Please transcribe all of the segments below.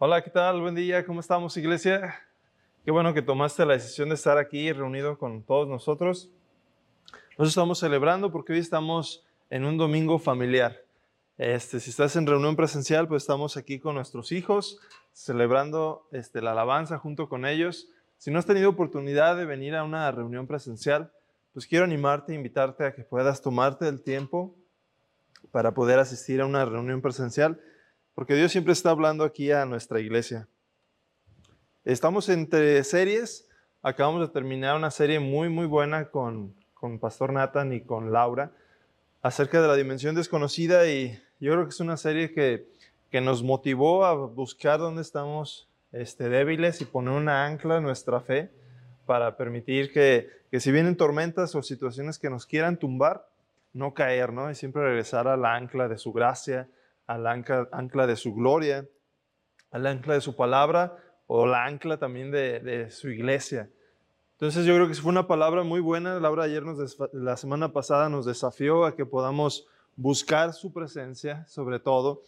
Hola, ¿qué tal? Buen día, ¿cómo estamos, iglesia? Qué bueno que tomaste la decisión de estar aquí reunido con todos nosotros. Nos estamos celebrando porque hoy estamos en un domingo familiar. Este, si estás en reunión presencial, pues estamos aquí con nuestros hijos, celebrando este, la alabanza junto con ellos. Si no has tenido oportunidad de venir a una reunión presencial, pues quiero animarte, invitarte a que puedas tomarte el tiempo para poder asistir a una reunión presencial porque Dios siempre está hablando aquí a nuestra iglesia. Estamos entre series, acabamos de terminar una serie muy, muy buena con, con Pastor Nathan y con Laura acerca de la dimensión desconocida y yo creo que es una serie que, que nos motivó a buscar dónde estamos este, débiles y poner una ancla en nuestra fe para permitir que, que si vienen tormentas o situaciones que nos quieran tumbar, no caer, ¿no? Y siempre regresar a la ancla de su gracia, al ancla, de su gloria, al ancla de su palabra o la ancla también de, su iglesia. Entonces yo creo que fue una palabra muy buena. Laura ayer, nos la semana pasada, nos desafió a que podamos buscar su presencia, sobre todo,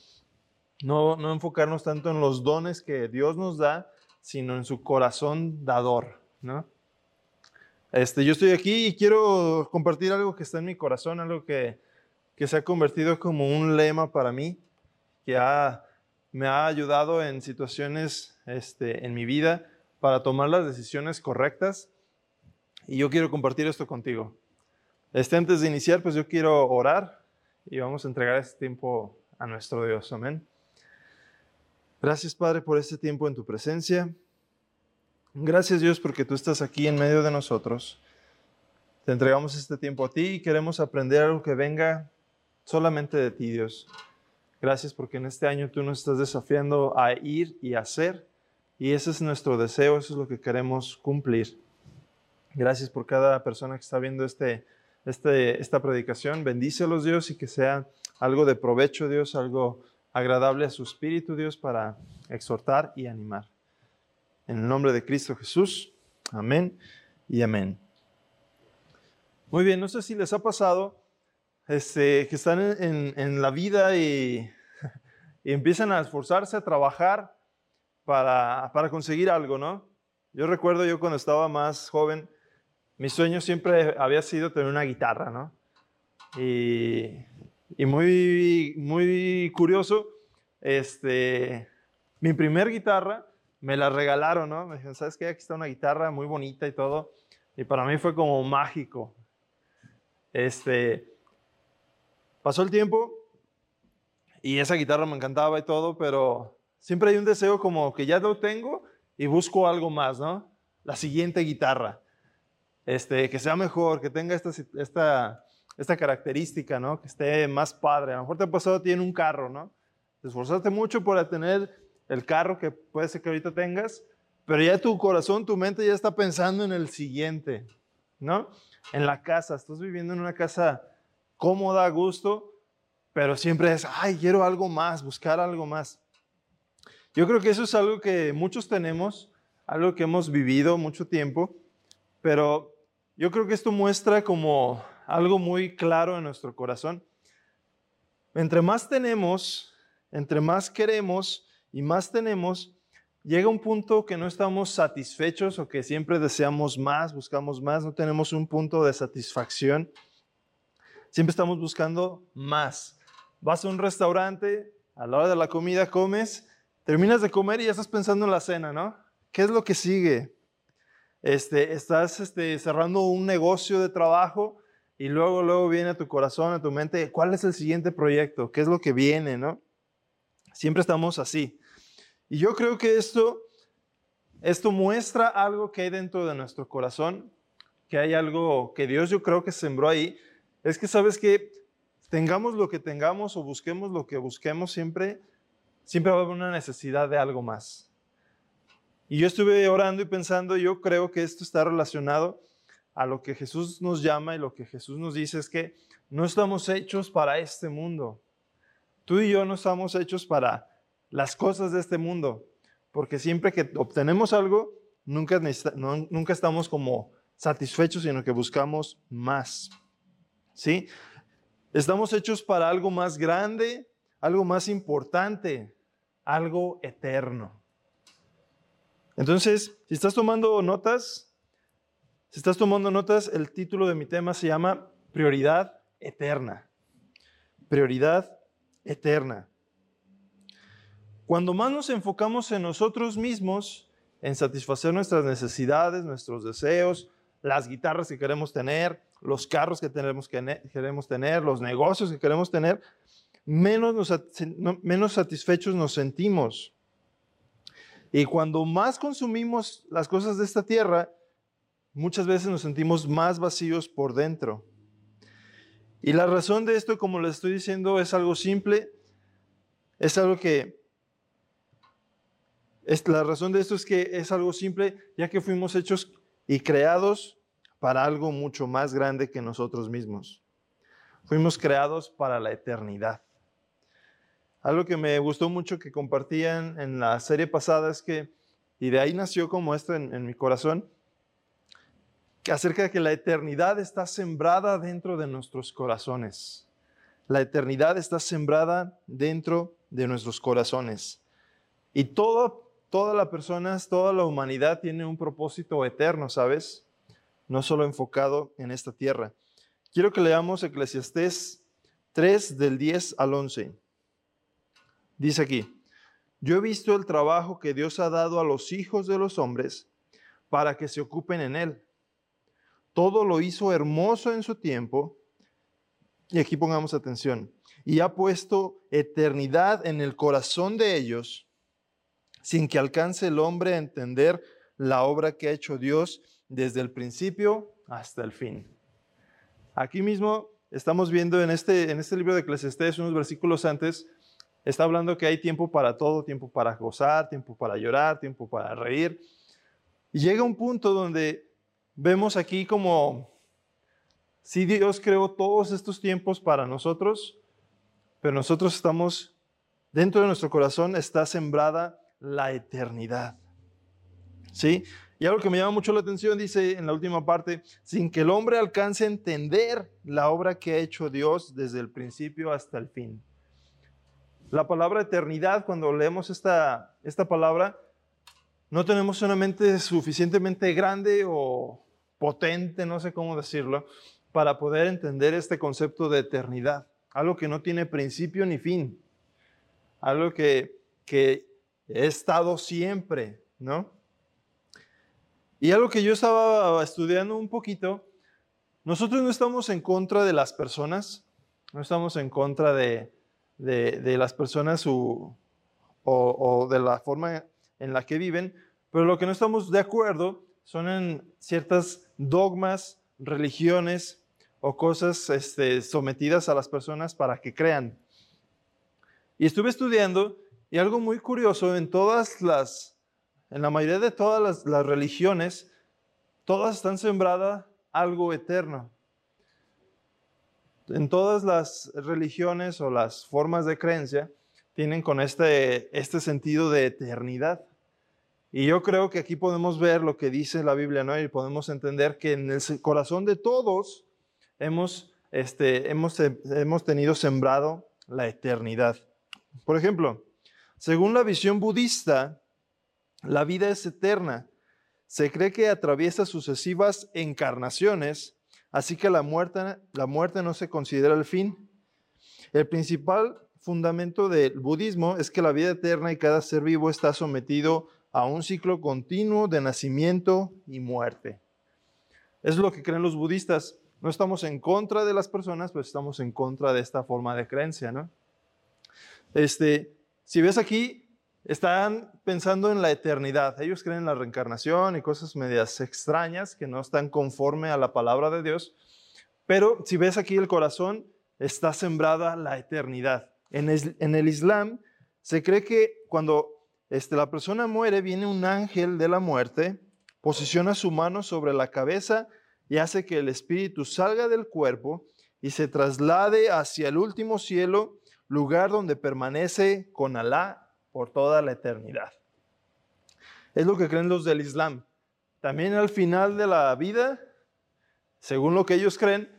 no, no enfocarnos tanto en los dones que Dios nos da, sino en su corazón dador, ¿no? Este, yo estoy aquí y quiero compartir algo que está en mi corazón, algo que, que se ha convertido como un lema para mí que me ha ayudado en situaciones este, en mi vida para tomar las decisiones correctas. Y yo quiero compartir esto contigo. Este, antes de iniciar, pues yo quiero orar y vamos a entregar este tiempo a nuestro Dios. Amén. Gracias, Padre, por este tiempo en tu presencia. Gracias, Dios, porque tú estás aquí en medio de nosotros. Te entregamos este tiempo a ti y queremos aprender algo que venga solamente de ti, Dios. Gracias porque en este año tú nos estás desafiando a ir y hacer. Y ese es nuestro deseo, eso es lo que queremos cumplir. Gracias por cada persona que está viendo este, este, esta predicación. Bendícelos, Dios, y que sea algo de provecho, Dios, algo agradable a su espíritu, Dios, para exhortar y animar. En el nombre de Cristo Jesús. Amén y amén. Muy bien, no sé si les ha pasado este, que están en, la vida y, empiezan a esforzarse, a trabajar para, conseguir algo, ¿no? Yo recuerdo yo cuando estaba más joven, mi sueño siempre había sido tener una guitarra, ¿no? Y, muy, muy curioso, este, mi primer guitarra me la regalaron, ¿no? Me dijeron, ¿sabes qué? Aquí está una guitarra muy bonita y todo. Y para mí fue como mágico. Este, Pasó el tiempo y esa guitarra me encantaba y todo, pero siempre hay un deseo como que ya lo tengo y busco algo más, ¿no? La siguiente guitarra, este, que sea mejor, que tenga esta, esta, característica, ¿no? Que esté más padre. A lo mejor te ha pasado, tiene un carro, ¿no? Te esforzaste mucho por tener el carro que puede ser que ahorita tengas, pero ya tu corazón, tu mente ya está pensando en el siguiente, ¿no? En la casa, estás viviendo en una casa cómoda, a gusto, pero siempre es, ay, quiero algo más, buscar algo más. Yo creo que eso es algo que muchos tenemos, algo que hemos vivido mucho tiempo, pero yo creo que esto muestra como algo muy claro en nuestro corazón. Entre más tenemos, entre más queremos y más tenemos, llega un punto que no estamos satisfechos o que siempre deseamos más, buscamos más, no tenemos un punto de satisfacción. Siempre estamos buscando más. Vas a un restaurante, a la hora de la comida comes, terminas de comer y ya estás pensando en la cena, ¿no? ¿Qué es lo que sigue? Este, estás este, cerrando un negocio de trabajo y luego, luego viene a tu corazón, a tu mente, ¿cuál es el siguiente proyecto? ¿Qué es lo que viene, no? Siempre estamos así. Y yo creo que esto, esto muestra algo que hay dentro de nuestro corazón, que hay algo que Dios yo creo que sembró ahí, es que sabes que tengamos lo que tengamos o busquemos lo que busquemos siempre, siempre va a haber una necesidad de algo más. Y yo estuve orando y pensando, yo creo que esto está relacionado a lo que Jesús nos llama y lo que Jesús nos dice es que no estamos hechos para este mundo. Tú y yo no estamos hechos para las cosas de este mundo, porque siempre que obtenemos algo, nunca, nunca estamos como satisfechos, sino que buscamos más. ¿Sí? Estamos hechos para algo más grande, algo más importante, algo eterno. Entonces, si estás tomando notas, si estás tomando notas, el título de mi tema se llama Prioridad Eterna. Prioridad Eterna. Cuando más nos enfocamos en nosotros mismos, en satisfacer nuestras necesidades, nuestros deseos, las guitarras que queremos tener, los carros que tenemos que queremos tener, los negocios que queremos tener, menos, menos satisfechos nos sentimos. Y cuando más consumimos las cosas de esta tierra, muchas veces nos sentimos más vacíos por dentro. Y la razón de esto, como les estoy diciendo, es algo simple. Es algo que... Es, la razón de esto es que es algo simple, ya que fuimos hechos y creados para algo mucho más grande que nosotros mismos. Fuimos creados para la eternidad. Algo que me gustó mucho que compartían en la serie pasada es que, y de ahí nació como esto en, mi corazón, que acerca de que la eternidad está sembrada dentro de nuestros corazones. La eternidad está sembrada dentro de nuestros corazones. Y todo, toda la personas, toda la humanidad tiene un propósito eterno, ¿sabes? No solo enfocado en esta tierra. Quiero que leamos Eclesiastés 3 del 10 al 11. Dice aquí, yo he visto el trabajo que Dios ha dado a los hijos de los hombres para que se ocupen en él. Todo lo hizo hermoso en su tiempo. Y aquí pongamos atención. Y ha puesto eternidad en el corazón de ellos, sin que alcance el hombre a entender la obra que ha hecho Dios desde el principio hasta el fin. Aquí mismo estamos viendo en este, en este libro de Eclesiastés, unos versículos antes, Está hablando que hay tiempo para todo, tiempo para gozar, tiempo para llorar, tiempo para reír. Y llega un punto donde vemos aquí como si Dios creó todos estos tiempos para nosotros, pero nosotros estamos, dentro de nuestro corazón está sembrada la eternidad. ¿Sí? Y algo que me llama mucho la atención dice en la última parte, sin que el hombre alcance a entender la obra que ha hecho Dios desde el principio hasta el fin. La palabra eternidad, cuando leemos esta, esta palabra, no tenemos una mente suficientemente grande o potente, no sé cómo decirlo, para poder entender este concepto de eternidad. Algo que no tiene principio ni fin. Algo que, que he estado siempre, ¿no? Y algo que yo estaba estudiando un poquito, nosotros no estamos en contra de las personas, no estamos en contra de, de, las personas o, de la forma en la que viven, pero lo que no estamos de acuerdo son en ciertas dogmas, religiones o cosas este, sometidas a las personas para que crean. Y estuve estudiando y algo muy curioso, en todas las, en la mayoría de todas las, religiones, todas están sembradas algo eterno en todas las religiones o las formas de creencia tienen con este, este sentido de eternidad. Y yo creo que aquí podemos ver lo que dice la Biblia, ¿no? Y podemos entender que en el corazón de todos hemos, este, hemos, hemos tenido sembrado la eternidad. Por ejemplo, según la visión budista, la vida es eterna. Se cree que atraviesa sucesivas encarnaciones Así que la muerte, la muerte no se considera el fin. El principal fundamento del budismo es que la vida eterna y cada ser vivo está sometido a un ciclo continuo de nacimiento y muerte. Es lo que creen los budistas. No estamos en contra de las personas, pero estamos en contra de esta forma de creencia, ¿no? Este, si ves aquí, están pensando en la eternidad. Ellos creen en la reencarnación y cosas medias extrañas que no están conforme a la palabra de Dios. Pero si ves aquí el corazón, está sembrada la eternidad. En el, Islam se cree que cuando este, la persona muere, viene un ángel de la muerte, posiciona su mano sobre la cabeza y hace que el espíritu salga del cuerpo y se traslade hacia el último cielo, lugar donde permanece con Alá por toda la eternidad. Es lo que creen los del Islam. También al final de la vida, según lo que ellos creen,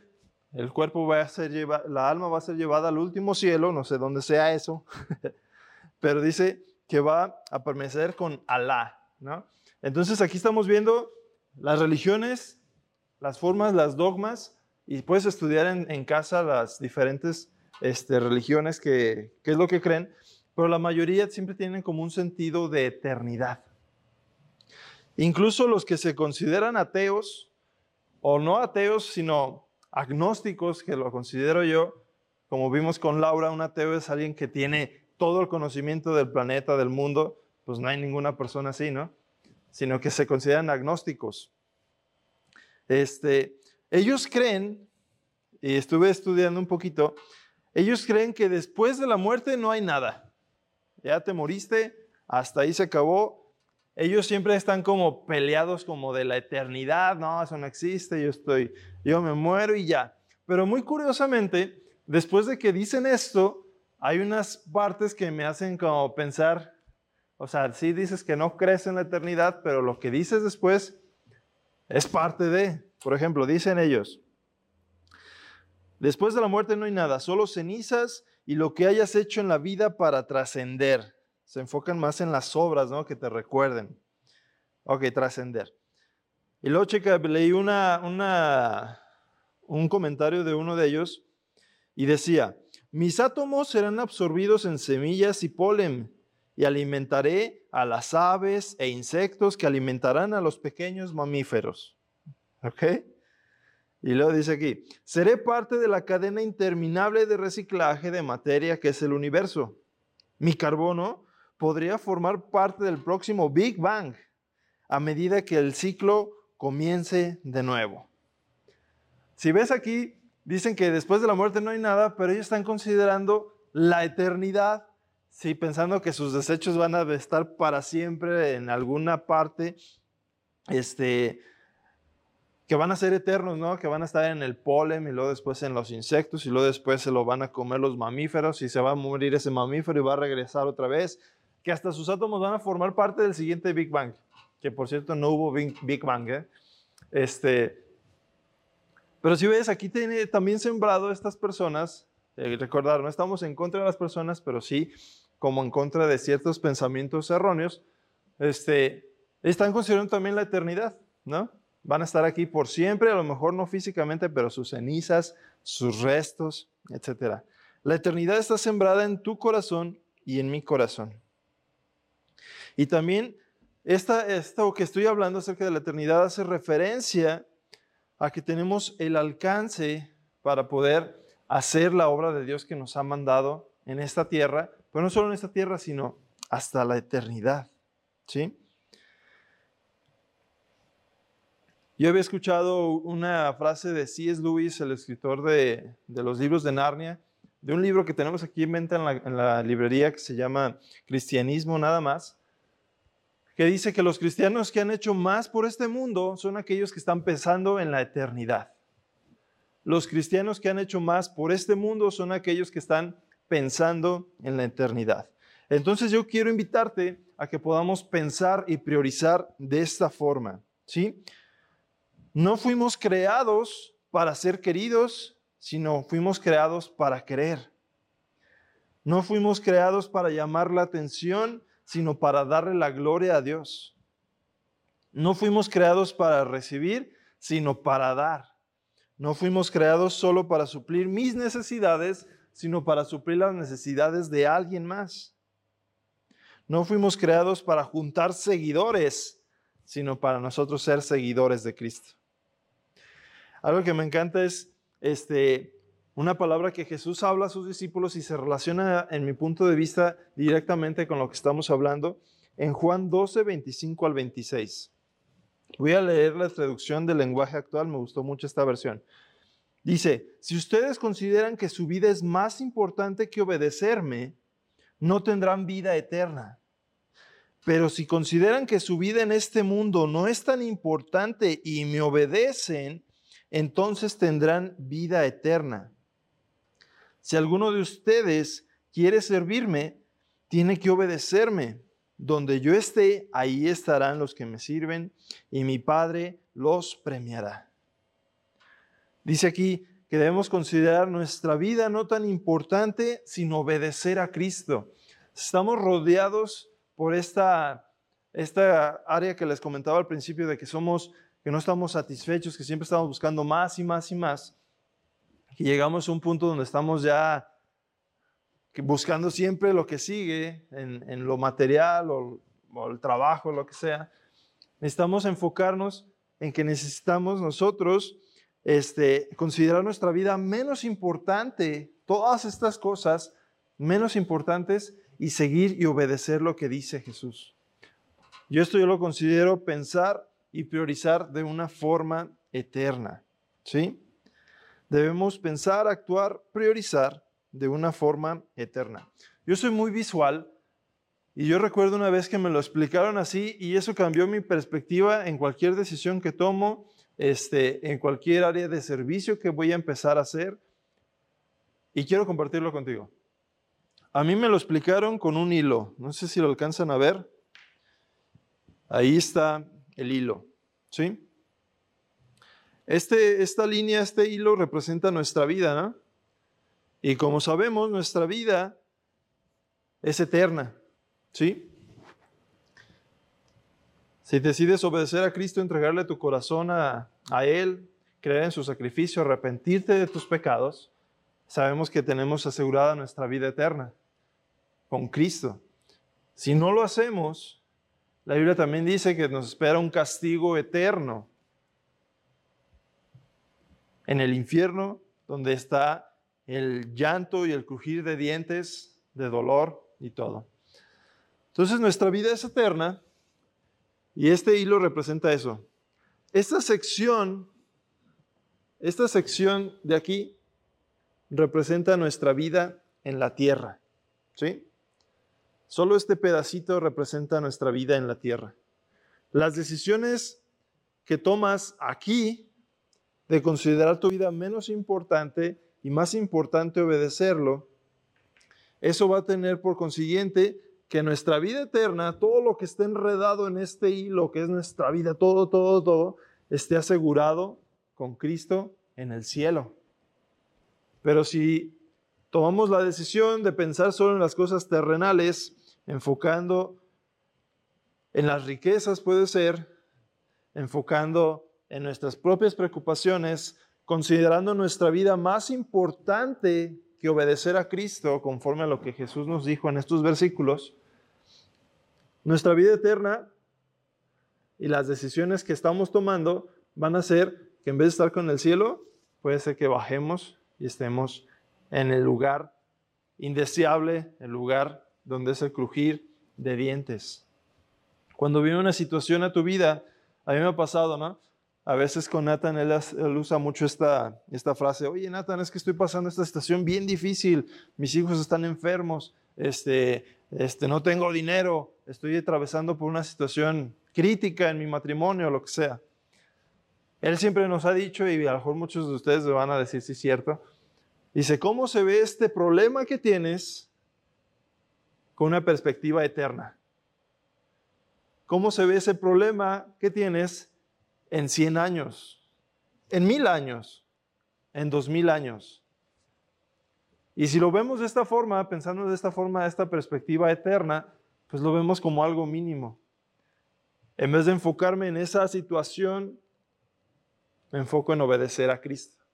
el cuerpo va a ser llevado, la alma va a ser llevada al último cielo, no sé dónde sea eso, pero dice que va a permanecer con Alá, ¿no? Entonces aquí estamos viendo las religiones, las formas, las dogmas, y puedes estudiar en, casa las diferentes este, religiones que, que es lo que creen, pero la mayoría siempre tienen como un sentido de eternidad. Incluso los que se consideran ateos, o no ateos, sino agnósticos, que lo considero yo, como vimos con Laura, un ateo es alguien que tiene todo el conocimiento del planeta, del mundo, pues no hay ninguna persona así, ¿no? Sino que se consideran agnósticos. Este, ellos creen, y estuve estudiando un poquito, ellos creen que después de la muerte no hay nada. Ya te moriste, hasta ahí se acabó. Ellos siempre están como peleados como de la eternidad, no, eso no existe, yo estoy, yo me muero y ya. Pero muy curiosamente, después de que dicen esto, hay unas partes que me hacen como pensar, o sea, sí dices que no crees en la eternidad, pero lo que dices después es parte de, por ejemplo, dicen ellos, después de la muerte no hay nada, solo cenizas y lo que hayas hecho en la vida para trascender. Se enfocan más en las obras, ¿no? Que te recuerden. Ok, trascender. Y luego, checa, leí una, una, un comentario de uno de ellos y decía, mis átomos serán absorbidos en semillas y polen y alimentaré a las aves e insectos que alimentarán a los pequeños mamíferos. ¿Ok? Y luego dice aquí, seré parte de la cadena interminable de reciclaje de materia que es el universo. Mi carbono podría formar parte del próximo Big Bang a medida que el ciclo comience de nuevo. Si ves aquí, dicen que después de la muerte no hay nada, pero ellos están considerando la eternidad, sí, pensando que sus desechos van a estar para siempre en alguna parte, este, que van a ser eternos, ¿no? Que van a estar en el polen y luego después en los insectos y luego después se lo van a comer los mamíferos y se va a morir ese mamífero y va a regresar otra vez, que hasta sus átomos van a formar parte del siguiente Big Bang, que por cierto no hubo Big Bang, ¿eh? Este, pero si ves, aquí tiene también sembrado estas personas, eh, no estamos en contra de las personas, pero sí como en contra de ciertos pensamientos erróneos, este, están considerando también la eternidad, ¿no? Van a estar aquí por siempre, a lo mejor no físicamente, pero sus cenizas, sus restos, etc. La eternidad está sembrada en tu corazón y en mi corazón. Y también esta, esto que estoy hablando acerca de la eternidad hace referencia a que tenemos el alcance para poder hacer la obra de Dios que nos ha mandado en esta tierra, pero no solo en esta tierra, sino hasta la eternidad. ¿Sí? Yo había escuchado una frase de C.S. Lewis, el escritor de, los libros de Narnia, de un libro que tenemos aquí en venta en la, en la librería que se llama Cristianismo nada más, que dice que los cristianos que han hecho más por este mundo son aquellos que están pensando en la eternidad. Los cristianos que han hecho más por este mundo son aquellos que están pensando en la eternidad. Entonces yo quiero invitarte a que podamos pensar y priorizar de esta forma, ¿sí? No fuimos creados para ser queridos, sino fuimos creados para querer. No fuimos creados para llamar la atención, sino para darle la gloria a Dios. No fuimos creados para recibir, sino para dar. No fuimos creados solo para suplir mis necesidades, sino para suplir las necesidades de alguien más. No fuimos creados para juntar seguidores, sino para nosotros ser seguidores de Cristo. Algo que me encanta es este, una palabra que Jesús habla a sus discípulos y se relaciona, en mi punto de vista, directamente con lo que estamos hablando en Juan 12, 25 al 26. Voy a leer la traducción del lenguaje actual, me gustó mucho esta versión. Dice, si ustedes consideran que su vida es más importante que obedecerme, no tendrán vida eterna. Pero si consideran que su vida en este mundo no es tan importante y me obedecen, entonces tendrán vida eterna. Si alguno de ustedes quiere servirme, tiene que obedecerme. Donde yo esté, ahí estarán los que me sirven y mi Padre los premiará. Dice aquí que debemos considerar nuestra vida no tan importante, sino obedecer a Cristo. Estamos rodeados por esta esta área que les comentaba al principio de que somos, que no estamos satisfechos, que siempre estamos buscando más y más y más, que llegamos a un punto donde estamos ya buscando siempre lo que sigue en, lo material o, o el trabajo, lo que sea, necesitamos enfocarnos en que necesitamos nosotros este, considerar nuestra vida menos importante, todas estas cosas menos importantes y seguir y obedecer lo que dice Jesús. Yo esto yo lo considero pensar y priorizar de una forma eterna, ¿sí? Debemos pensar, actuar, priorizar de una forma eterna. Yo soy muy visual y yo recuerdo una vez que me lo explicaron así y eso cambió mi perspectiva en cualquier decisión que tomo, este, en cualquier área de servicio que voy a empezar a hacer. Y quiero compartirlo contigo. A mí me lo explicaron con un hilo. No sé si lo alcanzan a ver. Ahí está el hilo. ¿Sí? Este, esta línea, este hilo representa nuestra vida, ¿no? Y como sabemos, nuestra vida es eterna, ¿sí? Si decides obedecer a Cristo, entregarle tu corazón a, a Él, creer en su sacrificio, arrepentirte de tus pecados, sabemos que tenemos asegurada nuestra vida eterna con Cristo. Si no lo hacemos, la Biblia también dice que nos espera un castigo eterno en el infierno, donde está el llanto y el crujir de dientes, de dolor y todo. Entonces nuestra vida es eterna y este hilo representa eso. Esta sección, esta sección de aquí representa nuestra vida en la tierra. ¿Sí? Solo este pedacito representa nuestra vida en la tierra. Las decisiones que tomas aquí de considerar tu vida menos importante y más importante obedecerlo, eso va a tener por consiguiente que nuestra vida eterna, todo lo que esté enredado en este hilo, que es nuestra vida, todo, todo, todo, esté asegurado con Cristo en el cielo. Pero si tomamos la decisión de pensar solo en las cosas terrenales, enfocando en las riquezas puede ser, enfocando en nuestras propias preocupaciones, considerando nuestra vida más importante que obedecer a Cristo, conforme a lo que Jesús nos dijo en estos versículos, nuestra vida eterna y las decisiones que estamos tomando van a ser que en vez de estar con el cielo, puede ser que bajemos y estemos en el lugar indeseable, el lugar donde es el crujir de dientes. Cuando viene una situación a tu vida, a mí me ha pasado, ¿no? A veces con Nathan, él, usa mucho esta, esta frase, oye Nathan, es que estoy pasando esta situación bien difícil, mis hijos están enfermos, este, este, no tengo dinero, estoy atravesando por una situación crítica en mi matrimonio, lo que sea. Él siempre nos ha dicho, y a lo mejor muchos de ustedes me van a decir si es cierto, dice, ¿cómo se ve este problema que tienes con una perspectiva eterna? ¿Cómo se ve ese problema que tienes en 100 años, en mil años, en dos mil años. Y si lo vemos de esta forma, pensando de esta forma, de esta perspectiva eterna, pues lo vemos como algo mínimo. En vez de enfocarme en esa situación, me enfoco en obedecer a Cristo.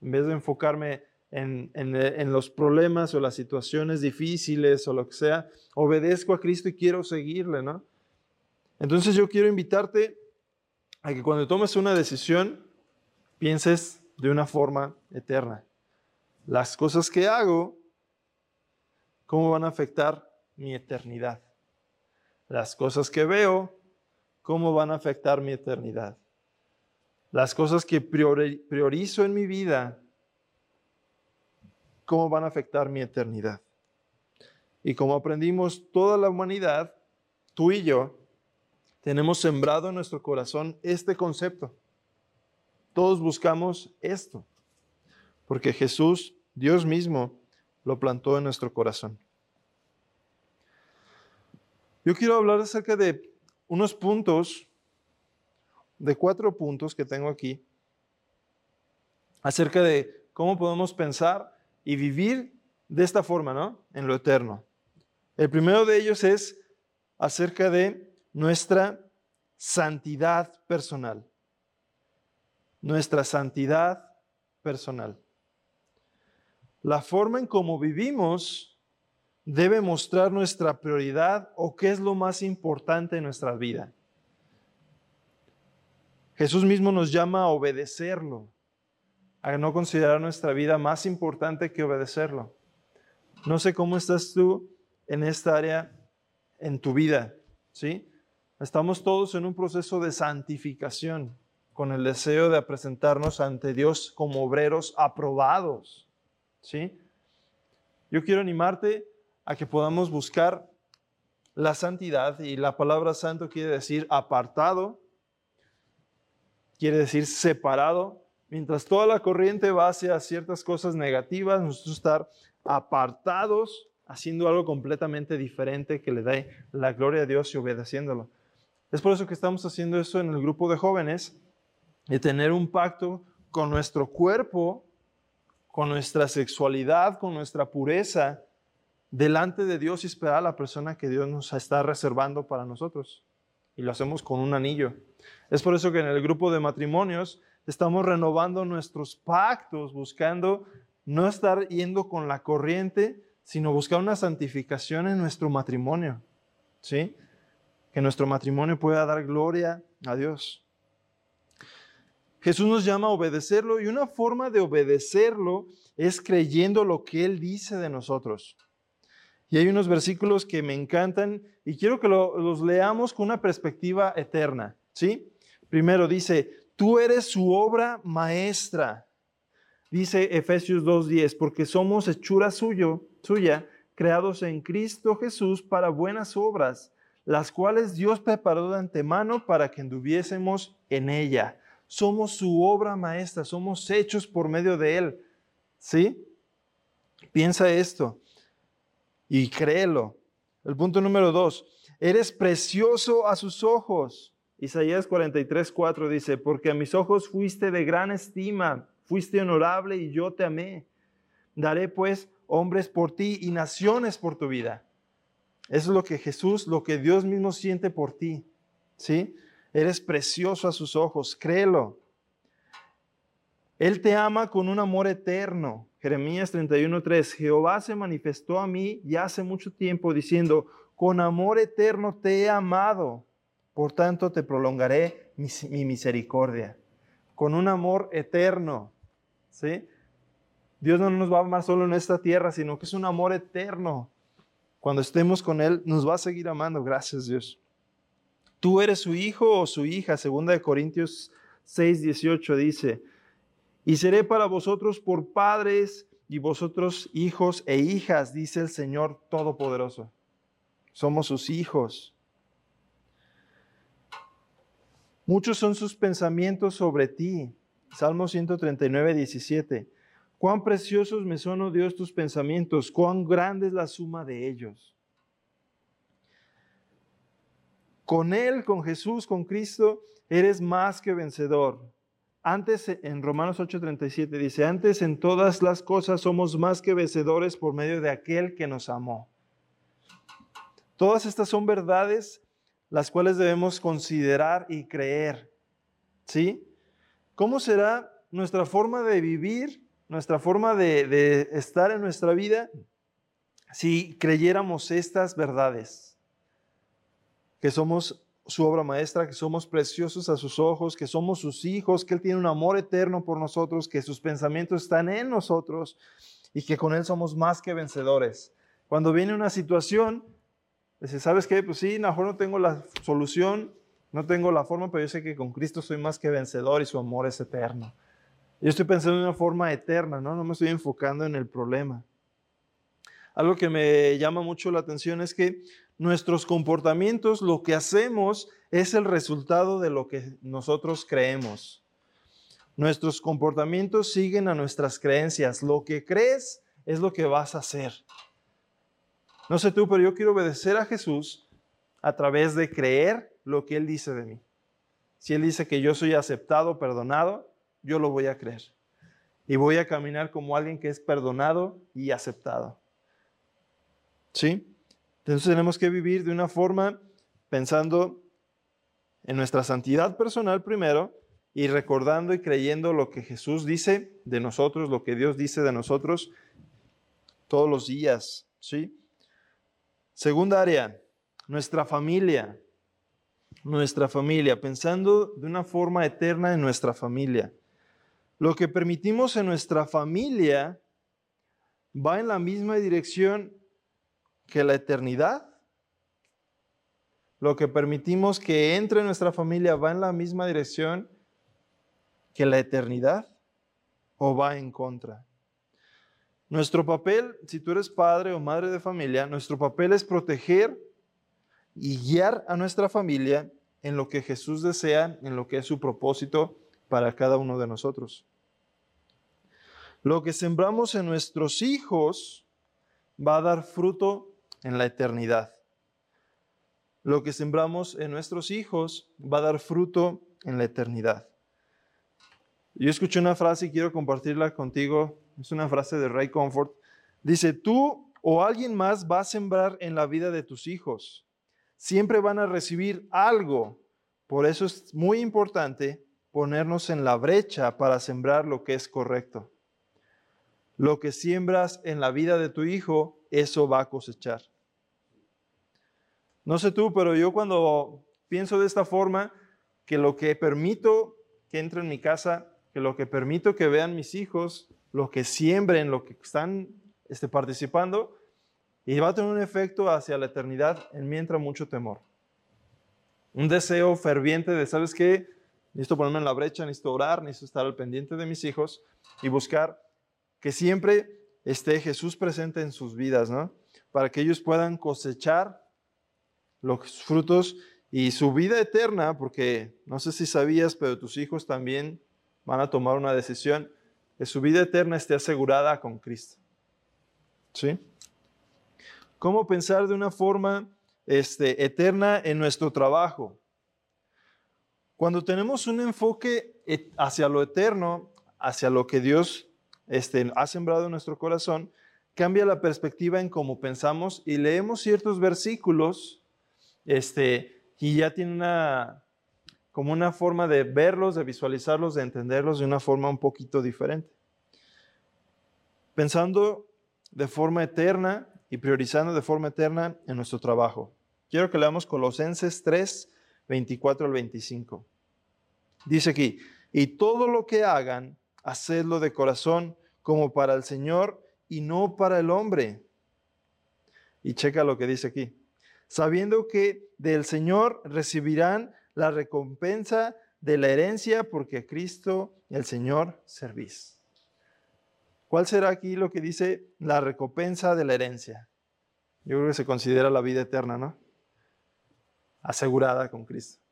En vez de enfocarme en, en, los problemas o las situaciones difíciles o lo que sea, obedezco a Cristo y quiero seguirle, ¿no? Entonces yo quiero invitarte a que cuando tomes una decisión pienses de una forma eterna. Las cosas que hago, ¿cómo van a afectar mi eternidad? Las cosas que veo, ¿cómo van a afectar mi eternidad? Las cosas que priorizo en mi vida, ¿cómo van a afectar mi eternidad? Y como aprendimos toda la humanidad, tú y yo, tenemos sembrado en nuestro corazón este concepto. Todos buscamos esto, porque Jesús, Dios mismo, lo plantó en nuestro corazón. Yo quiero hablar acerca de unos puntos, de cuatro puntos que tengo aquí, acerca de cómo podemos pensar y vivir de esta forma, ¿no? En lo eterno. El primero de ellos es acerca de nuestra santidad personal. Nuestra santidad personal. La forma en cómo vivimos debe mostrar nuestra prioridad o qué es lo más importante en nuestra vida. Jesús mismo nos llama a obedecerlo, a no considerar nuestra vida más importante que obedecerlo. No sé cómo estás tú en esta área en tu vida, ¿sí? Estamos todos en un proceso de santificación, con el deseo de presentarnos ante Dios como obreros aprobados, ¿sí? Yo quiero animarte a que podamos buscar la santidad y la palabra santo quiere decir apartado, quiere decir separado. Mientras toda la corriente va hacia ciertas cosas negativas, nosotros estar apartados, haciendo algo completamente diferente que le dé la gloria a Dios y obedeciéndolo. Es por eso que estamos haciendo eso en el grupo de jóvenes, de tener un pacto con nuestro cuerpo, con nuestra sexualidad, con nuestra pureza, delante de Dios y esperar a la persona que Dios nos está reservando para nosotros. Y lo hacemos con un anillo. Es por eso que en el grupo de matrimonios estamos renovando nuestros pactos, buscando no estar yendo con la corriente, sino buscar una santificación en nuestro matrimonio. ¿Sí? Que nuestro matrimonio pueda dar gloria a Dios. Jesús nos llama a obedecerlo y una forma de obedecerlo es creyendo lo que Él dice de nosotros. Y hay unos versículos que me encantan y quiero que los leamos con una perspectiva eterna. ¿sí? Primero dice, tú eres su obra maestra. Dice Efesios 2.10, porque somos hechura suyo, suya, creados en Cristo Jesús para buenas obras, las cuales Dios preparó de antemano para que anduviésemos en ella. Somos su obra maestra, somos hechos por medio de Él. ¿Sí? Piensa esto y créelo. El punto número dos, eres precioso a sus ojos. Isaías 43, 4 dice, porque a mis ojos fuiste de gran estima, fuiste honorable y yo te amé. Daré pues hombres por ti y naciones por tu vida. Eso es lo que Jesús, lo que Dios mismo siente por ti. ¿Sí? Eres precioso a sus ojos, créelo. Él te ama con un amor eterno. Jeremías 31:3, Jehová se manifestó a mí ya hace mucho tiempo diciendo, con amor eterno te he amado, por tanto te prolongaré mi, misericordia. Con un amor eterno. ¿Sí? Dios no nos va a amar solo en esta tierra, sino que es un amor eterno. Cuando estemos con Él, nos va a seguir amando. Gracias, Dios. Tú eres su hijo o su hija. Segunda de Corintios 6, 18 dice, y seré para vosotros por padres y vosotros hijos e hijas, dice el Señor Todopoderoso. Somos sus hijos. Muchos son sus pensamientos sobre ti. Salmo 139, 17. Cuán preciosos me son, oh Dios, tus pensamientos, cuán grande es la suma de ellos. Con Él, con Jesús, con Cristo, eres más que vencedor. Antes en Romanos 8:37 dice, antes en todas las cosas somos más que vencedores por medio de aquel que nos amó. Todas estas son verdades las cuales debemos considerar y creer. ¿Sí? ¿Cómo será nuestra forma de vivir, nuestra forma de, estar en nuestra vida si creyéramos estas verdades? Que somos su obra maestra, que somos preciosos a sus ojos, que somos sus hijos, que Él tiene un amor eterno por nosotros, que sus pensamientos están en nosotros y que con Él somos más que vencedores. Cuando viene una situación, dice, ¿sabes qué? Pues sí, mejor no tengo la solución, no tengo la forma, pero yo sé que con Cristo soy más que vencedor y su amor es eterno. Yo estoy pensando en una forma eterna, ¿no? No me estoy enfocando en el problema. Algo que me llama mucho la atención es que nuestros comportamientos, lo que hacemos es el resultado de lo que nosotros creemos. Nuestros comportamientos siguen a nuestras creencias. Lo que crees es lo que vas a hacer. No sé tú, pero yo quiero obedecer a Jesús a través de creer lo que Él dice de mí. Si Él dice que yo soy aceptado, perdonado, yo lo voy a creer. Y voy a caminar como alguien que es perdonado y aceptado. ¿Sí? Entonces tenemos que vivir de una forma pensando en nuestra santidad personal primero y recordando y creyendo lo que Jesús dice de nosotros, lo que Dios dice de nosotros todos los días, ¿sí? Segunda área, nuestra familia. Nuestra familia, pensando de una forma eterna en nuestra familia. Lo que permitimos en nuestra familia va en la misma dirección que la eternidad. Lo que permitimos que entre en nuestra familia va en la misma dirección que la eternidad o va en contra. Nuestro papel, si tú eres padre o madre de familia, nuestro papel es proteger y guiar a nuestra familia en lo que Jesús desea, en lo que es su propósito para cada uno de nosotros. Lo que sembramos en nuestros hijos va a dar fruto en la eternidad. Lo que sembramos en nuestros hijos va a dar fruto en la eternidad. Yo escuché una frase y quiero compartirla contigo. Es una frase de Ray Comfort. Dice, tú o alguien más va a sembrar en la vida de tus hijos. Siempre van a recibir algo. Por eso es muy importante ponernos en la brecha para sembrar lo que es correcto. Lo que siembras en la vida de tu hijo, eso va a cosechar. No sé tú, pero yo cuando pienso de esta forma, que lo que permito que entre en mi casa que lo que permito que vean mis hijos, lo que siembren, lo que están este, participando, y va a tener un efecto hacia la eternidad, en mí entra mucho temor. Un deseo ferviente de, ¿sabes qué? Necesito ponerme en la brecha, necesito orar, necesito estar al pendiente de mis hijos y buscar que siempre esté Jesús presente en sus vidas, ¿no? Para que ellos puedan cosechar los frutos y su vida eterna, porque no sé si sabías, pero tus hijos también van a tomar una decisión, que su vida eterna esté asegurada con Cristo. ¿Sí? ¿Cómo pensar de una forma este, eterna en nuestro trabajo? Cuando tenemos un enfoque hacia lo eterno, hacia lo que Dios este, ha sembrado en nuestro corazón, cambia la perspectiva en cómo pensamos y leemos ciertos versículos este, y ya tiene una, como una forma de verlos, de visualizarlos, de entenderlos de una forma un poquito diferente. Pensando de forma eterna y priorizando de forma eterna en nuestro trabajo. Quiero que leamos Colosenses 3, 24 al 25. Dice aquí, y todo lo que hagan, hacedlo de corazón como para el Señor y no para el hombre. Y checa lo que dice aquí. Sabiendo que del Señor recibirán la recompensa de la herencia porque a Cristo el Señor servís. ¿Cuál será aquí lo que dice la recompensa de la herencia? Yo creo que se considera la vida eterna, ¿no? Asegurada con Cristo.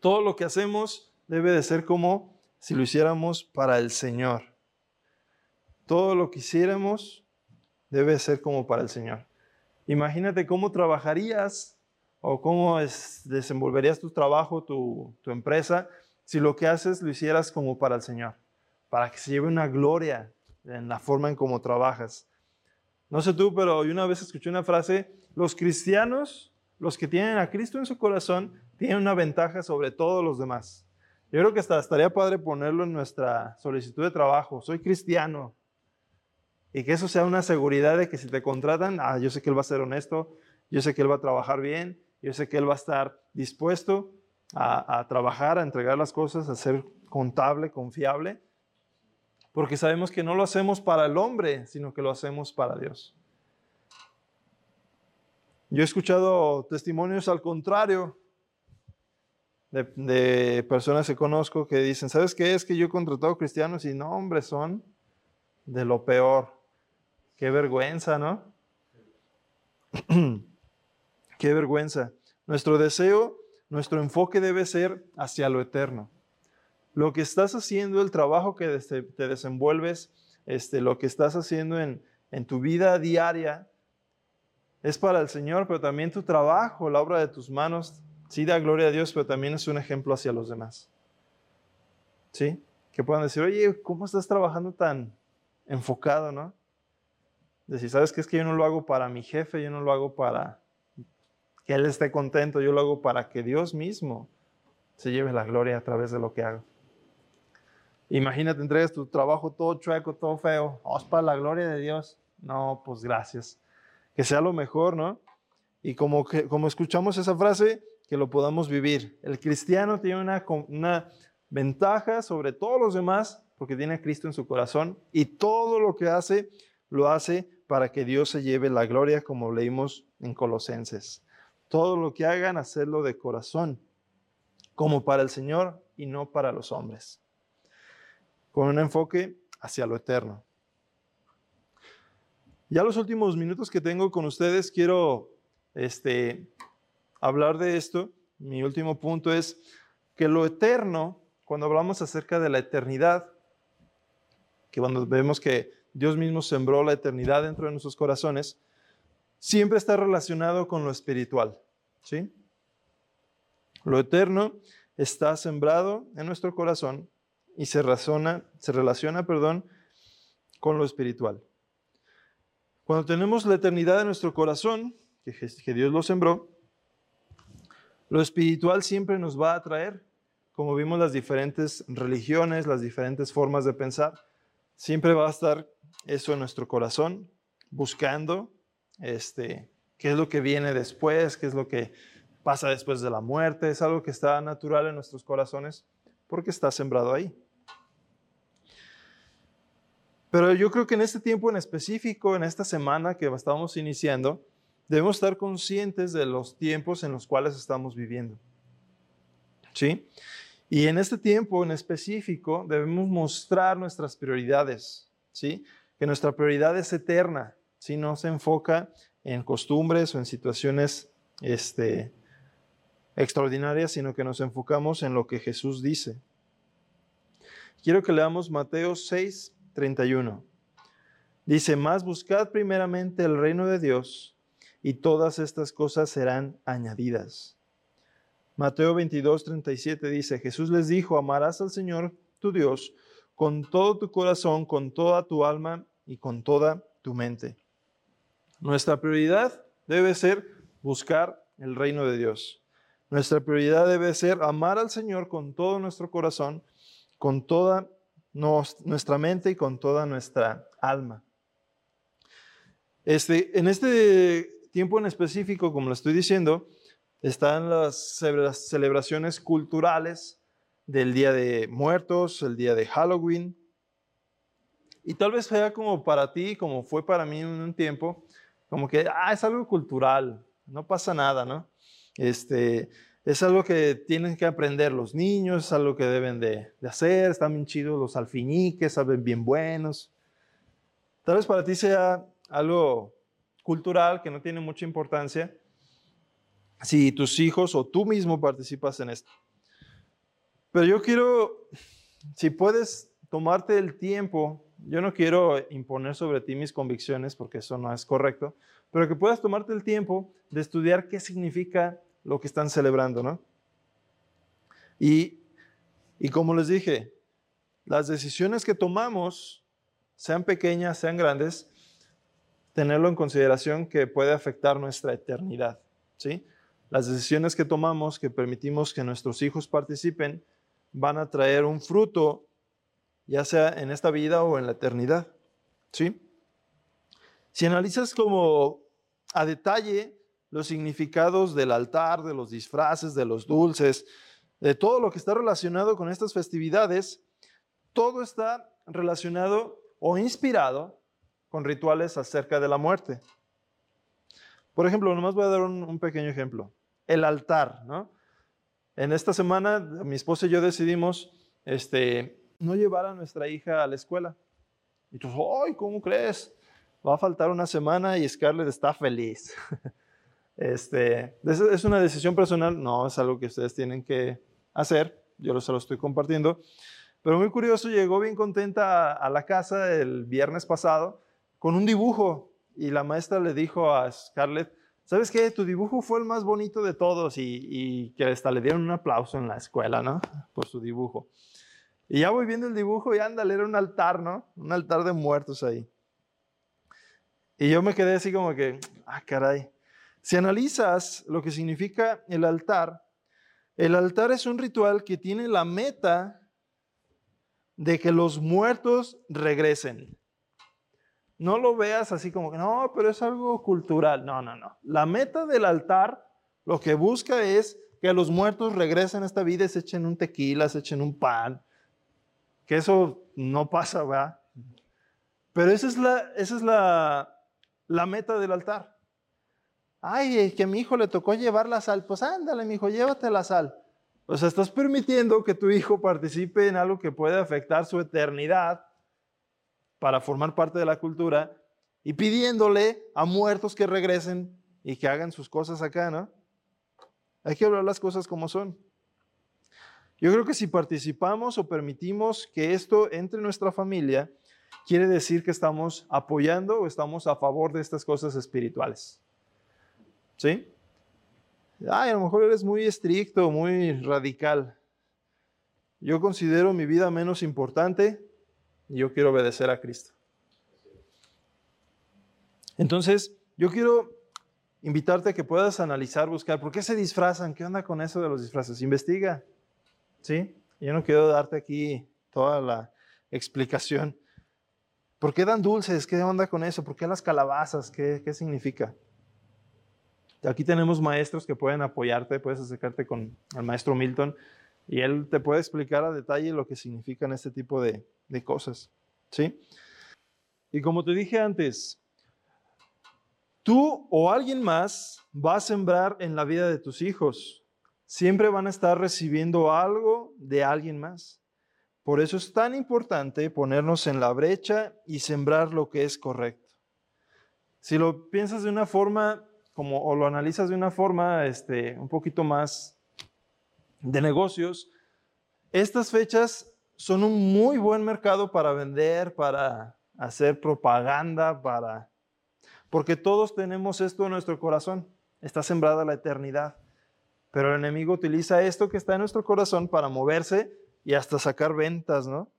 Todo lo que hacemos debe de ser como si lo hiciéramos para el Señor. Todo lo que hiciéramos debe ser como para el Señor. Imagínate cómo trabajarías o cómo desenvolverías tu trabajo, tu, tu empresa, si lo que haces lo hicieras como para el Señor, para que se lleve una gloria en la forma en cómo trabajas. No sé tú, pero yo una vez escuché una frase, los cristianos, los que tienen a Cristo en su corazón, tienen una ventaja sobre todos los demás. Yo creo que hasta estaría padre ponerlo en nuestra solicitud de trabajo. Soy cristiano. Y que eso sea una seguridad de que si te contratan, ah, yo sé que Él va a ser honesto, yo sé que Él va a trabajar bien, yo sé que Él va a estar dispuesto a, trabajar, a entregar las cosas, a ser contable, confiable, porque sabemos que no lo hacemos para el hombre, sino que lo hacemos para Dios. Yo he escuchado testimonios al contrario de, de, personas que conozco que dicen, ¿sabes qué? Es que yo he contratado cristianos y no, hombre, son de lo peor. Qué vergüenza, ¿no? Qué vergüenza. Nuestro deseo, nuestro enfoque debe ser hacia lo eterno. Lo que estás haciendo, el trabajo que te desenvuelves, este, lo que estás haciendo en, en tu vida diaria, es para el Señor, pero también tu trabajo, la obra de tus manos, sí da gloria a Dios, pero también es un ejemplo hacia los demás. ¿Sí? Que puedan decir, oye, ¿cómo estás trabajando tan enfocado, no? Decir, ¿sabes qué? Es que yo no lo hago para mi jefe, yo no lo hago para que Él esté contento, yo lo hago para que Dios mismo se lleve la gloria a través de lo que hago. Imagínate, entregas tu trabajo todo chueco, todo feo, oh, para la gloria de Dios. No, pues gracias. Que sea lo mejor, ¿no? Y como, que, como escuchamos esa frase, que lo podamos vivir. El cristiano tiene una, una ventaja sobre todos los demás porque tiene a Cristo en su corazón y todo lo que hace, lo hace para que Dios se lleve la gloria, como leímos en Colosenses. Todo lo que hagan, hacerlo de corazón, como para el Señor y no para los hombres. Con un enfoque hacia lo eterno. Ya los últimos minutos que tengo con ustedes, quiero este, hablar de esto. Mi último punto es que lo eterno, cuando hablamos acerca de la eternidad, que cuando vemos que Dios mismo sembró la eternidad dentro de nuestros corazones, siempre está relacionado con lo espiritual. ¿sí? Lo eterno está sembrado en nuestro corazón y se, razona, se relaciona perdón, con lo espiritual. Cuando tenemos la eternidad en nuestro corazón, que, que Dios lo sembró, lo espiritual siempre nos va a atraer, como vimos las diferentes religiones, las diferentes formas de pensar, siempre va a estar eso en nuestro corazón, buscando este, qué es lo que viene después, qué es lo que pasa después de la muerte, es algo que está natural en nuestros corazones porque está sembrado ahí. Pero yo creo que en este tiempo en específico, en esta semana que estamos iniciando, debemos estar conscientes de los tiempos en los cuales estamos viviendo. ¿Sí? Y en este tiempo en específico debemos mostrar nuestras prioridades, ¿sí? Que nuestra prioridad es eterna, ¿sí? No se enfoca en costumbres o en situaciones este, extraordinarias, sino que nos enfocamos en lo que Jesús dice. Quiero que leamos Mateo 6, 31. Dice, más buscad primeramente el reino de Dios y todas estas cosas serán añadidas. Mateo 22, 37 dice, Jesús les dijo, amarás al Señor tu Dios con todo tu corazón, con toda tu alma y con toda tu mente. Nuestra prioridad debe ser buscar el reino de Dios. Nuestra prioridad debe ser amar al Señor con todo nuestro corazón, con toda nuestra mente y con toda nuestra alma. Este, en este tiempo en específico, como lo estoy diciendo, están las celebraciones culturales del Día de Muertos, el Día de Halloween. Y tal vez sea como para ti, como fue para mí en un tiempo, como que, ah, es algo cultural, no pasa nada, ¿no? Este, es algo que tienen que aprender los niños, es algo que deben de, de hacer, están bien chidos los alfiniques, saben bien buenos. Tal vez para ti sea algo cultural que no tiene mucha importancia si tus hijos o tú mismo participas en esto. Pero yo quiero, si puedes tomarte el tiempo, yo no quiero imponer sobre ti mis convicciones porque eso no es correcto, pero que puedas tomarte el tiempo de estudiar qué significa lo que están celebrando, ¿no? Y, y como les dije, las decisiones que tomamos, sean pequeñas, sean grandes, tenerlo en consideración que puede afectar nuestra eternidad, ¿sí? Las decisiones que tomamos, que permitimos que nuestros hijos participen, van a traer un fruto, ya sea en esta vida o en la eternidad, ¿sí? Si analizas como a detalle los significados del altar, de los disfraces, de los dulces, de todo lo que está relacionado con estas festividades, todo está relacionado o inspirado con rituales acerca de la muerte. Por ejemplo, nomás voy a dar un, pequeño ejemplo. El altar, ¿no? En esta semana mi esposa y yo decidimos este, no llevar a nuestra hija a la escuela. Y tú, ¡ay, cómo crees! Va a faltar una semana y Scarlett está feliz. este, ¿Es una decisión personal? No, es algo que ustedes tienen que hacer. Yo se lo estoy compartiendo. Pero muy curioso, llegó bien contenta a la casa el viernes pasado con un dibujo y la maestra le dijo a Scarlett, ¿sabes qué? Tu dibujo fue el más bonito de todos y, que hasta le dieron un aplauso en la escuela, ¿no? Por su dibujo. Y ya voy viendo el dibujo y ándale, era un altar, ¿no? Un altar de muertos ahí. Y yo me quedé así como que, ah, caray. Si analizas lo que significa el altar, el altar es un ritual que tiene la meta de que los muertos regresen. No lo veas así como que no, pero es algo cultural. No, no, no. La meta del altar lo que busca es que los muertos regresen a esta vida y se echen un tequila, se echen un pan. Que eso no pasa, ¿verdad? Pero esa es la, esa es la, la meta del altar. Ay, que a mi hijo le tocó llevar la sal. Pues ándale, mi hijo, llévate la sal. O sea, estás permitiendo que tu hijo participe en algo que puede afectar su eternidad para formar parte de la cultura y pidiéndole a muertos que regresen y que hagan sus cosas acá, ¿no? Hay que hablar las cosas como son. Yo creo que si participamos o permitimos que esto entre en nuestra familia, quiere decir que estamos apoyando o estamos a favor de estas cosas espirituales. ¿Sí? ay, a lo mejor eres muy estricto, muy radical. Yo considero mi vida menos importante y yo quiero obedecer a Cristo. Entonces, yo quiero invitarte a que puedas analizar, buscar, ¿por qué se disfrazan? ¿Qué onda con eso de los disfraces? Investiga. ¿Sí? Yo no quiero darte aquí toda la explicación. ¿Por qué dan dulces? ¿Qué onda con eso? ¿Por qué las calabazas? ¿Qué, qué significa? Aquí tenemos maestros que pueden apoyarte, puedes acercarte con el maestro Milton y él te puede explicar a detalle lo que significan este tipo de, de cosas. ¿Sí? Y como te dije antes, tú o alguien más va a sembrar en la vida de tus hijos. Siempre van a estar recibiendo algo de alguien más. Por eso es tan importante ponernos en la brecha y sembrar lo que es correcto. Si lo piensas de una forma como, o lo analizas de una forma este, un poquito más de negocios, estas fechas son un muy buen mercado para vender, para hacer propaganda, para... Porque todos tenemos esto en nuestro corazón, está sembrada la eternidad. Pero el enemigo utiliza esto que está en nuestro corazón para moverse y hasta sacar ventas, ¿no?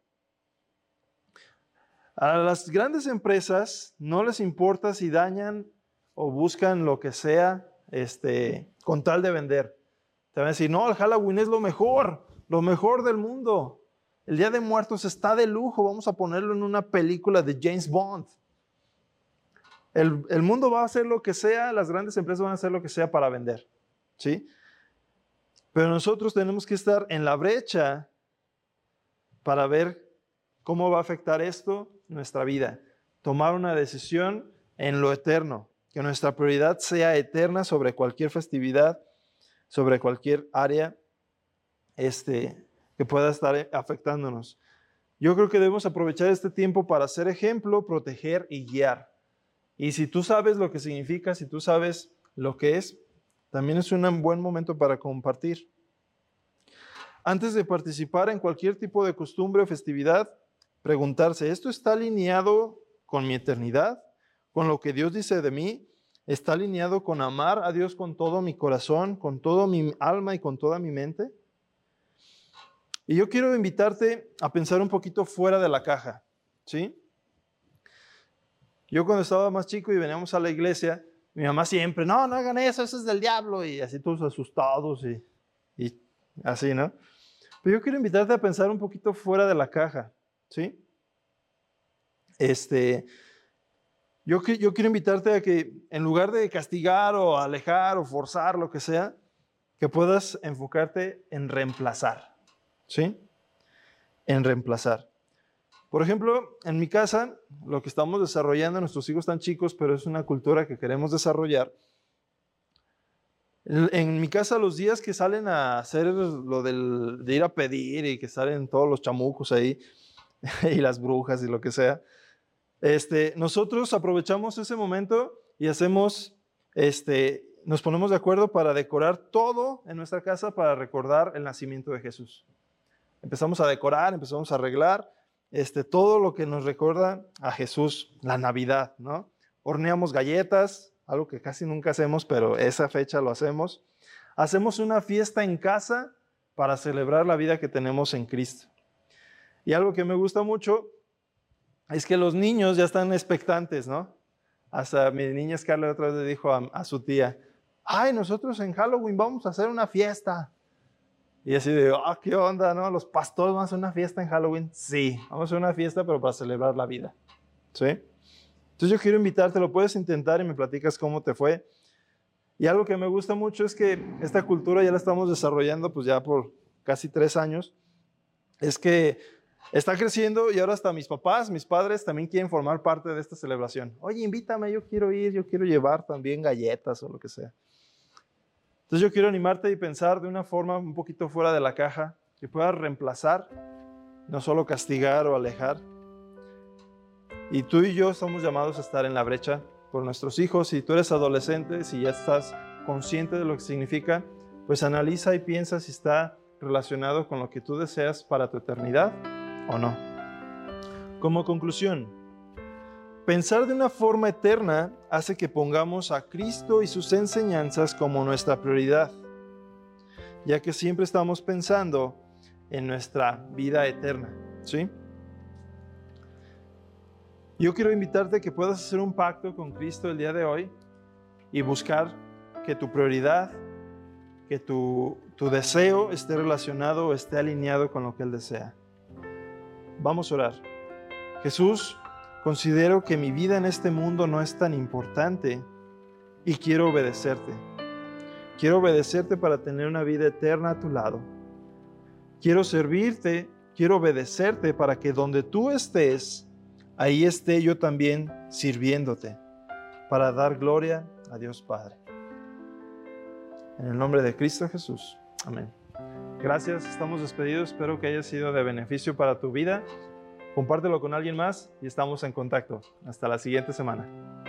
A las grandes empresas no les importa si dañan o buscan lo que sea este, con tal de vender. Te van a decir, no, el Halloween es lo mejor, lo mejor del mundo. El Día de Muertos está de lujo, vamos a ponerlo en una película de James Bond. El, el, mundo va a hacer lo que sea, las grandes empresas van a hacer lo que sea para vender, ¿sí? Pero nosotros tenemos que estar en la brecha para ver cómo va a afectar esto nuestra vida. Tomar una decisión en lo eterno que nuestra prioridad sea eterna sobre cualquier festividad, sobre cualquier área este, que pueda estar afectándonos. Yo creo que debemos aprovechar este tiempo para ser ejemplo, proteger y guiar. Y si tú sabes lo que significa, si tú sabes lo que es, también es un buen momento para compartir. Antes de participar en cualquier tipo de costumbre o festividad, preguntarse, ¿esto está alineado con mi eternidad? con lo que Dios dice de mí, está alineado con amar a Dios con todo mi corazón, con toda mi alma y con toda mi mente. Y yo quiero invitarte a pensar un poquito fuera de la caja, ¿sí? Yo cuando estaba más chico y veníamos a la iglesia, mi mamá siempre, no, no hagan eso, eso es del diablo, y así todos asustados y, así, ¿no? Pero yo quiero invitarte a pensar un poquito fuera de la caja, ¿sí? Este, yo, yo quiero invitarte a que en lugar de castigar o alejar o forzar, lo que sea, que puedas enfocarte en reemplazar. ¿Sí? En reemplazar. Por ejemplo, en mi casa, lo que estamos desarrollando, nuestros hijos están chicos, pero es una cultura que queremos desarrollar. En mi casa, los días que salen a hacer lo del, de ir a pedir y que salen todos los chamucos ahí, y las brujas y lo que sea, este, nosotros aprovechamos ese momento y hacemos, este, nos ponemos de acuerdo para decorar todo en nuestra casa para recordar el nacimiento de Jesús. Empezamos a decorar, empezamos a arreglar este, todo lo que nos recuerda a Jesús, la Navidad, ¿no? Horneamos galletas, algo que casi nunca hacemos, pero esa fecha lo hacemos. Hacemos una fiesta en casa para celebrar la vida que tenemos en Cristo. Y algo que me gusta mucho es que los niños ya están expectantes, ¿no? Hasta mi niña Scarlett otra vez le dijo a, su tía, ay, nosotros en Halloween vamos a hacer una fiesta. Y así de, ah, ¿qué onda, no? Los pastores van a hacer una fiesta en Halloween. Sí, vamos a hacer una fiesta, pero para celebrar la vida. ¿Sí? Entonces yo quiero invitarte, lo puedes intentar y me platicas cómo te fue. Y algo que me gusta mucho es que esta cultura ya la estamos desarrollando pues ya por casi tres años. Es que está creciendo y ahora hasta mis papás, mis padres también quieren formar parte de esta celebración. Oye, invítame, yo quiero ir, yo quiero llevar también galletas o lo que sea. Entonces yo quiero animarte y pensar de una forma un poquito fuera de la caja, que puedas reemplazar, no solo castigar o alejar. Y tú y yo estamos llamados a estar en la brecha por nuestros hijos. Si tú eres adolescente, si ya estás consciente de lo que significa, pues analiza y piensa si está relacionado con lo que tú deseas para tu eternidad o no. Como conclusión, Pensar de una forma eterna hace que pongamos a Cristo y sus enseñanzas como nuestra prioridad, ya que siempre estamos pensando en nuestra vida eterna, ¿sí? Yo quiero invitarte a que puedas hacer un pacto con Cristo el día de hoy y buscar que tu prioridad, que tu, tu deseo esté relacionado, esté alineado con lo que Él desea. Vamos a orar. Jesús, Considero que mi vida en este mundo no es tan importante y quiero obedecerte. Quiero obedecerte para tener una vida eterna a tu lado. Quiero servirte, quiero obedecerte para que donde tú estés, ahí esté yo también sirviéndote, para dar gloria a Dios Padre. En el nombre de Cristo Jesús. Amén. Gracias, estamos despedidos. Espero que haya sido de beneficio para tu vida compártelo con alguien más y estamos en contacto. Hasta la siguiente semana.